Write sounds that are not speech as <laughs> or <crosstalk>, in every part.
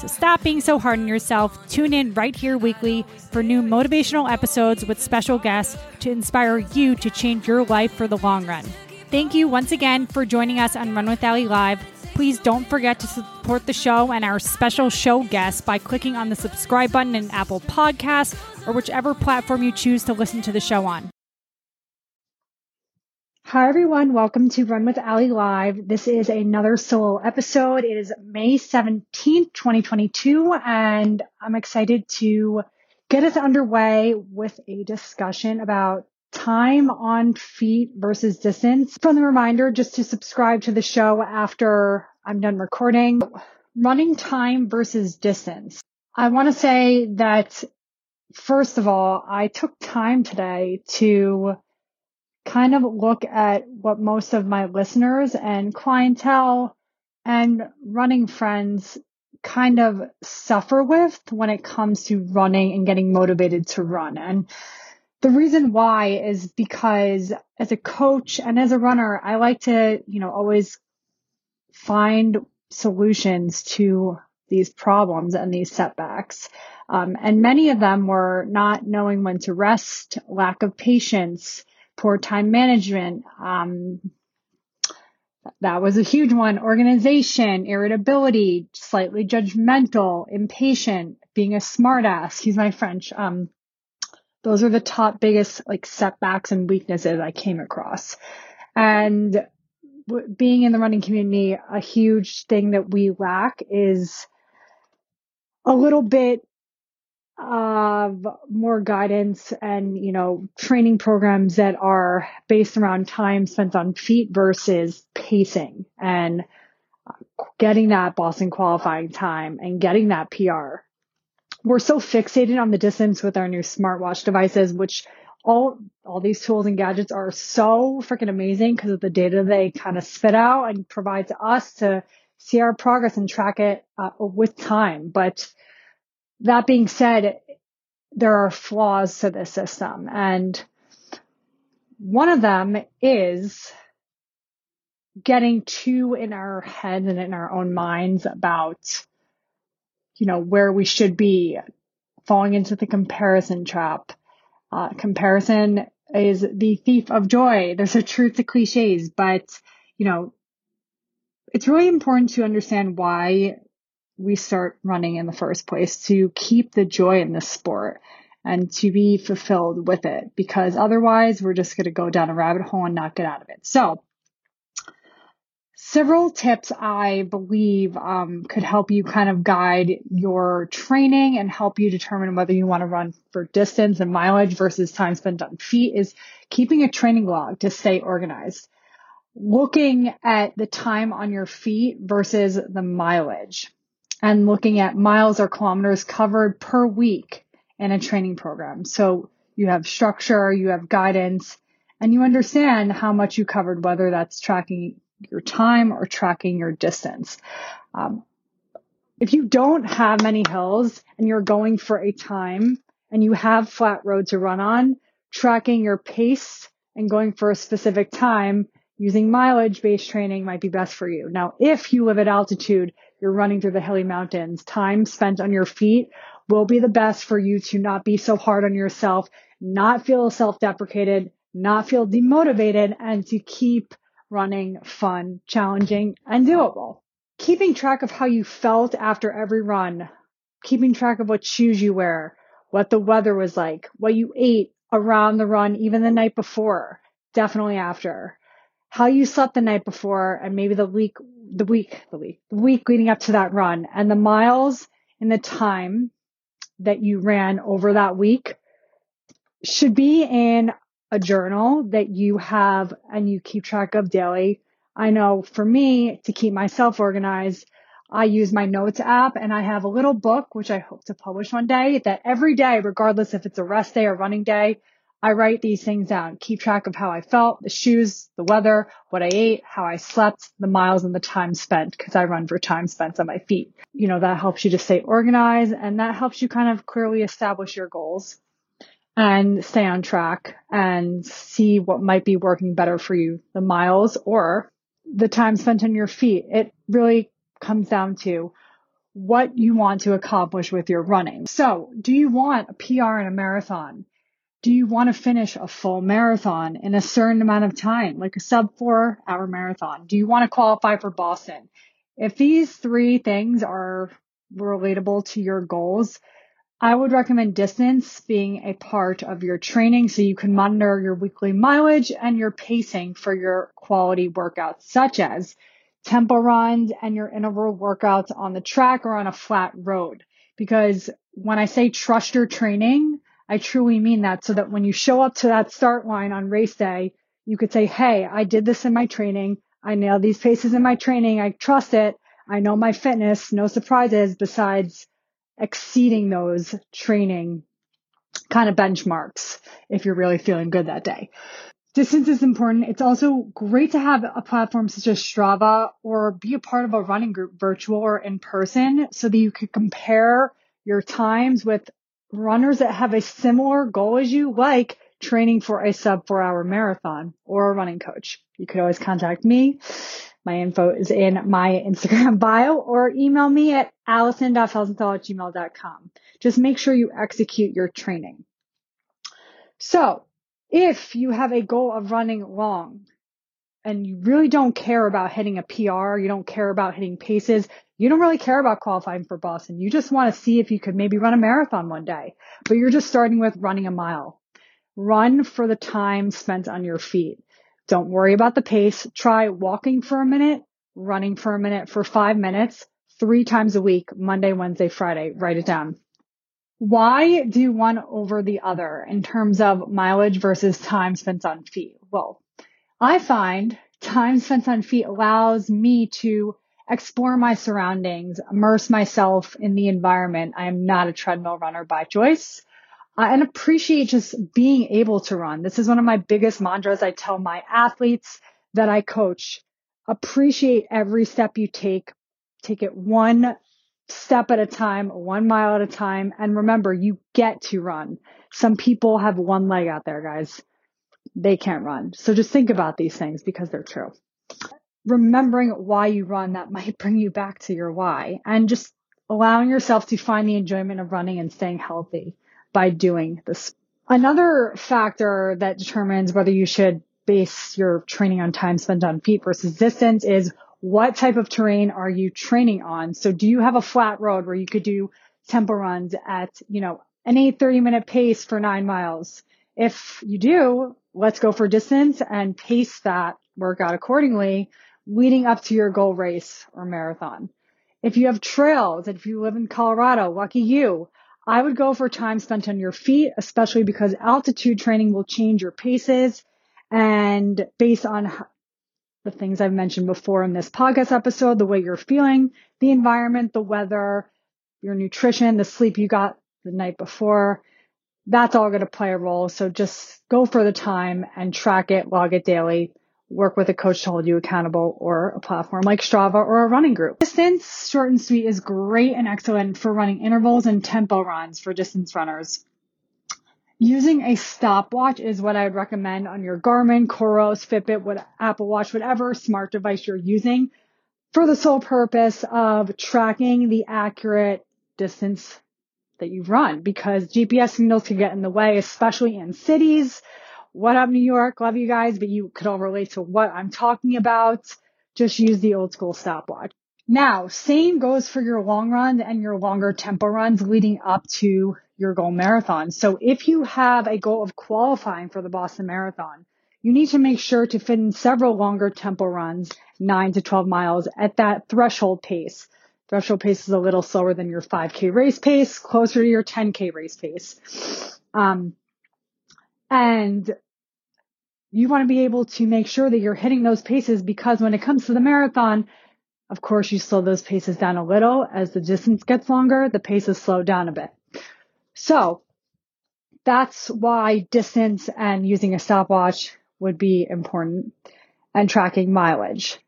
So stop being so hard on yourself. Tune in right here weekly for new motivational episodes with special guests to inspire you to change your life for the long run. Thank you once again for joining us on Run with Allie Live. Please don't forget to support the show and our special show guests by clicking on the subscribe button in Apple Podcasts or whichever platform you choose to listen to the show on. Hi, everyone. Welcome to Run with Allie Live. This is another solo episode. It is May 17th, 2022, and I'm excited to get us underway with a discussion about time on feet versus distance. From the reminder just to subscribe to the show after I'm done recording. Running time versus distance. I want to say that first of all, I took time today to kind of look at what most of my listeners and clientele and running friends kind of suffer with when it comes to running and getting motivated to run. And the reason why is because as a coach and as a runner, I like to, you know, always find solutions to these problems and these setbacks. Um, and many of them were not knowing when to rest, lack of patience, poor time management. Um, that was a huge one. Organization, irritability, slightly judgmental, impatient, being a smartass. He's my French. Um, those are the top biggest like setbacks and weaknesses I came across. And being in the running community, a huge thing that we lack is a little bit of more guidance and, you know, training programs that are based around time spent on feet versus pacing and getting that Boston qualifying time and getting that PR. We're so fixated on the distance with our new smartwatch devices, which all, all these tools and gadgets are so freaking amazing because of the data they kind of spit out and provide to us to see our progress and track it uh, with time. But that being said, there are flaws to the system. And one of them is getting too in our heads and in our own minds about, you know, where we should be, falling into the comparison trap. Uh, comparison is the thief of joy. There's a truth to cliches, but, you know, it's really important to understand why we start running in the first place to keep the joy in the sport and to be fulfilled with it because otherwise we're just going to go down a rabbit hole and not get out of it. So several tips I believe um, could help you kind of guide your training and help you determine whether you want to run for distance and mileage versus time spent on feet is keeping a training log to stay organized. Looking at the time on your feet versus the mileage and looking at miles or kilometers covered per week in a training program. So you have structure, you have guidance, and you understand how much you covered, whether that's tracking your time or tracking your distance. Um, if you don't have many hills and you're going for a time and you have flat road to run on, tracking your pace and going for a specific time using mileage based training might be best for you. Now, if you live at altitude, you're running through the hilly mountains, time spent on your feet will be the best for you to not be so hard on yourself, not feel self-deprecated, not feel demotivated, and to keep running fun, challenging, and doable. Keeping track of how you felt after every run, keeping track of what shoes you wear, what the weather was like, what you ate, around the run, even the night before, definitely after. How you slept the night before and maybe the week, the week, the week, the week leading up to that run and the miles and the time that you ran over that week should be in a journal that you have and you keep track of daily. I know for me to keep myself organized, I use my notes app and I have a little book, which I hope to publish one day that every day, regardless if it's a rest day or running day, I write these things down, keep track of how I felt, the shoes, the weather, what I ate, how I slept, the miles and the time spent because I run for time spent on my feet. You know, that helps you to stay organized and that helps you kind of clearly establish your goals and stay on track and see what might be working better for you, the miles or the time spent on your feet. It really comes down to what you want to accomplish with your running. So do you want a PR in a marathon? Do you want to finish a full marathon in a certain amount of time, like a sub four hour marathon? Do you want to qualify for Boston? If these three things are relatable to your goals, I would recommend distance being a part of your training so you can monitor your weekly mileage and your pacing for your quality workouts, such as tempo runs and your interval workouts on the track or on a flat road. Because when I say trust your training, I truly mean that so that when you show up to that start line on race day, you could say, Hey, I did this in my training. I nailed these paces in my training. I trust it. I know my fitness, no surprises besides exceeding those training kind of benchmarks if you're really feeling good that day. Distance is important. It's also great to have a platform such as Strava or be a part of a running group, virtual or in person, so that you could compare your times with runners that have a similar goal as you, like training for a sub four hour marathon or a running coach. You could always contact me. My info is in my Instagram <laughs> bio or email me at allison.felsenthal at gmail.com. Just make sure you execute your training. So if you have a goal of running long and you really don't care about hitting a PR, you don't care about hitting paces, you don't really care about qualifying for Boston. You just want to see if you could maybe run a marathon one day, but you're just starting with running a mile. Run for the time spent on your feet. Don't worry about the pace. Try walking for a minute, running for a minute for five minutes, three times a week, Monday, Wednesday, Friday. Write it down. Why do one over the other in terms of mileage versus time spent on feet? Well, I find time spent on feet allows me to explore my surroundings, immerse myself in the environment. I am not a treadmill runner by choice uh, and appreciate just being able to run. This is one of my biggest mantras I tell my athletes that I coach. Appreciate every step you take. Take it one step at a time, one mile at a time. And remember, you get to run. Some people have one leg out there, guys. They can't run. So just think about these things because they're true. Remembering why you run, that <laughs> might bring you back to your why and just allowing yourself to find the enjoyment of running and staying healthy by doing this. Another factor that determines whether you should base your training on time spent on feet versus distance is what type of terrain are you training on? So do you have a flat road where you could do tempo runs at, you know, an 8 30 minute pace for nine miles? If you do, let's go for distance and pace that workout accordingly leading up to your goal race or marathon. If you have trails, if you live in Colorado, lucky you, I would go for time spent on your feet, especially because altitude training will change your paces and based on the things I've mentioned before in this podcast episode, the way you're feeling, the environment, the weather, your nutrition, the sleep you got the night before, that's all going to play a role. So just go for the time and track it, log it daily work with a coach to hold you accountable or a platform like Strava or a running group. Distance short and sweet is great and excellent for running intervals and tempo runs for distance runners. Using a stopwatch is what I would recommend on your Garmin, Coros, Fitbit, what Apple Watch, whatever smart device you're using for the sole purpose of tracking the accurate distance that you run because GPS signals can get in the way, especially in cities what up, New York? Love you guys, but you could all relate to what I'm talking about. Just use the old school stopwatch. Now, same goes for your long run and your longer tempo runs leading up to your goal marathon. So if you have a goal of qualifying for the Boston Marathon, you need to make sure to fit in several longer tempo runs, 9 to 12 miles at that threshold pace. Threshold pace is a little slower than your 5K race pace, closer to your 10K race pace. Um, and you want to be able to make sure that you're hitting those paces because when it comes to the marathon, of course, you slow those paces down a little as the distance gets longer, the paces slow down a bit. So that's why distance and using a stopwatch would be important and tracking mileage.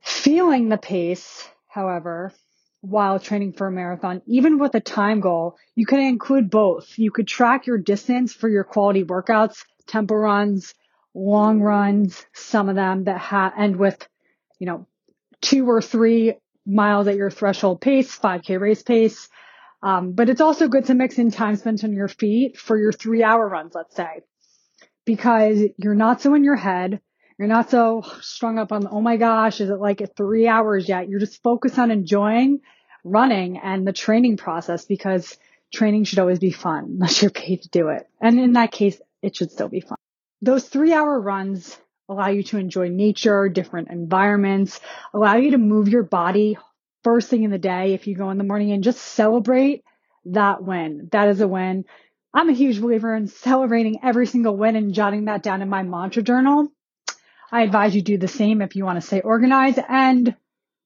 Feeling the pace, however, while training for a marathon, even with a time goal, you can include both. You could track your distance for your quality workouts, tempo runs, long runs, some of them that ha- end with, you know, two or three miles at your threshold pace, 5k race pace. Um, but it's also good to mix in time spent on your feet for your three hour runs, let's say, because you're not so in your head. You're not so strung up on, oh my gosh, is it like three hours yet? You're just focused on enjoying running and the training process because training should always be fun unless you're paid to do it. And in that case, it should still be fun. Those three hour runs allow you to enjoy nature, different environments, allow you to move your body first thing in the day if you go in the morning and just celebrate that win. That is a win. I'm a huge believer in celebrating every single win and jotting that down in my mantra journal. I advise you do the same if you want to stay organized and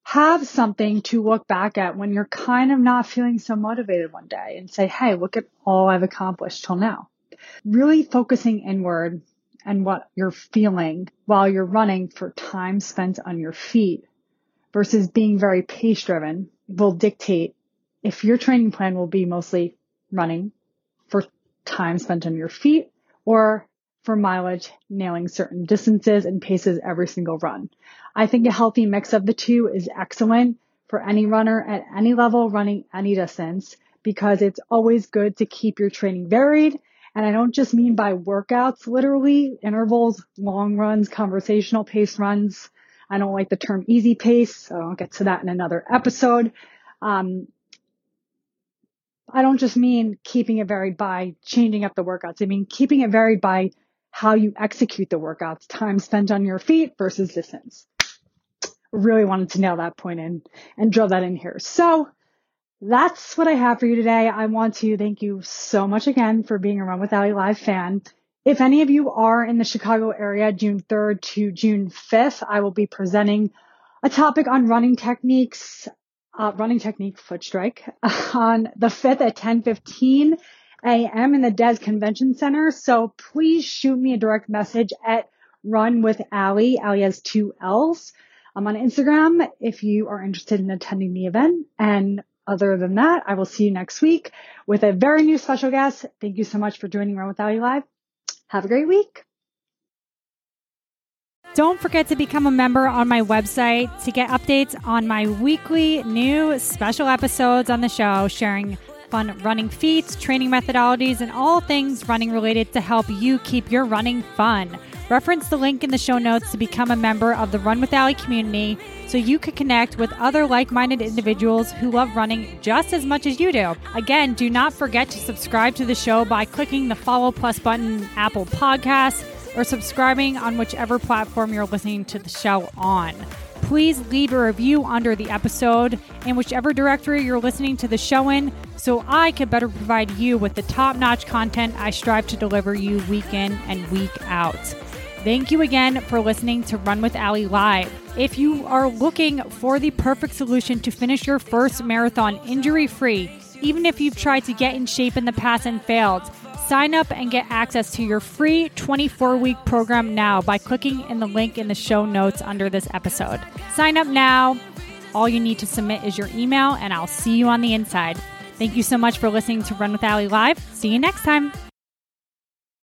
have something to look back at when you're kind of not feeling so motivated one day and say, Hey, look at all I've accomplished till now. Really focusing inward and what you're feeling while you're running for time spent on your feet versus being very pace driven will dictate if your training plan will be mostly running for time spent on your feet or for mileage, nailing certain distances and paces every single run. I think a healthy mix of the two is excellent for any runner at any level running any distance because it's always good to keep your training varied and I don't just mean by workouts, literally intervals, long runs, conversational pace runs. I don't like the term easy pace, so I'll get to that in another episode. Um, I don't just mean keeping it varied by changing up the workouts. I mean keeping it varied by how you execute the workouts, time spent on your feet versus distance. Really wanted to nail that point in and drill that in here. So that's what I have for you today. I want to thank you so much again for being a Run with Allie live fan. If any of you are in the Chicago area, June 3rd to June 5th, I will be presenting a topic on running techniques, uh, running technique foot strike <laughs> on the 5th at 1015 a.m. in the Des Convention Center. So please shoot me a direct message at Run with Allie. Allie has two L's. I'm on Instagram if you are interested in attending the event and other than that, I will see you next week with a very new special guest. Thank you so much for joining Run with Allie Live. Have a great week. Don't forget to become a member on my website to get updates on my weekly new special episodes on the show, sharing fun running feats, training methodologies, and all things running related to help you keep your running fun. Reference the link in the show notes to become a member of the Run with Allie community so you can connect with other like minded individuals who love running just as much as you do. Again, do not forget to subscribe to the show by clicking the follow plus button Apple Podcasts or subscribing on whichever platform you're listening to the show on. Please leave a review under the episode in whichever directory you're listening to the show in so I can better provide you with the top notch content I strive to deliver you week in and week out. Thank you again for listening to Run with Allie Live. If you are looking for the perfect solution to finish your first marathon injury free, even if you've tried to get in shape in the past and failed, sign up and get access to your free 24 week program now by clicking in the link in the show notes under this episode. Sign up now. All you need to submit is your email, and I'll see you on the inside. Thank you so much for listening to Run with Allie Live. See you next time.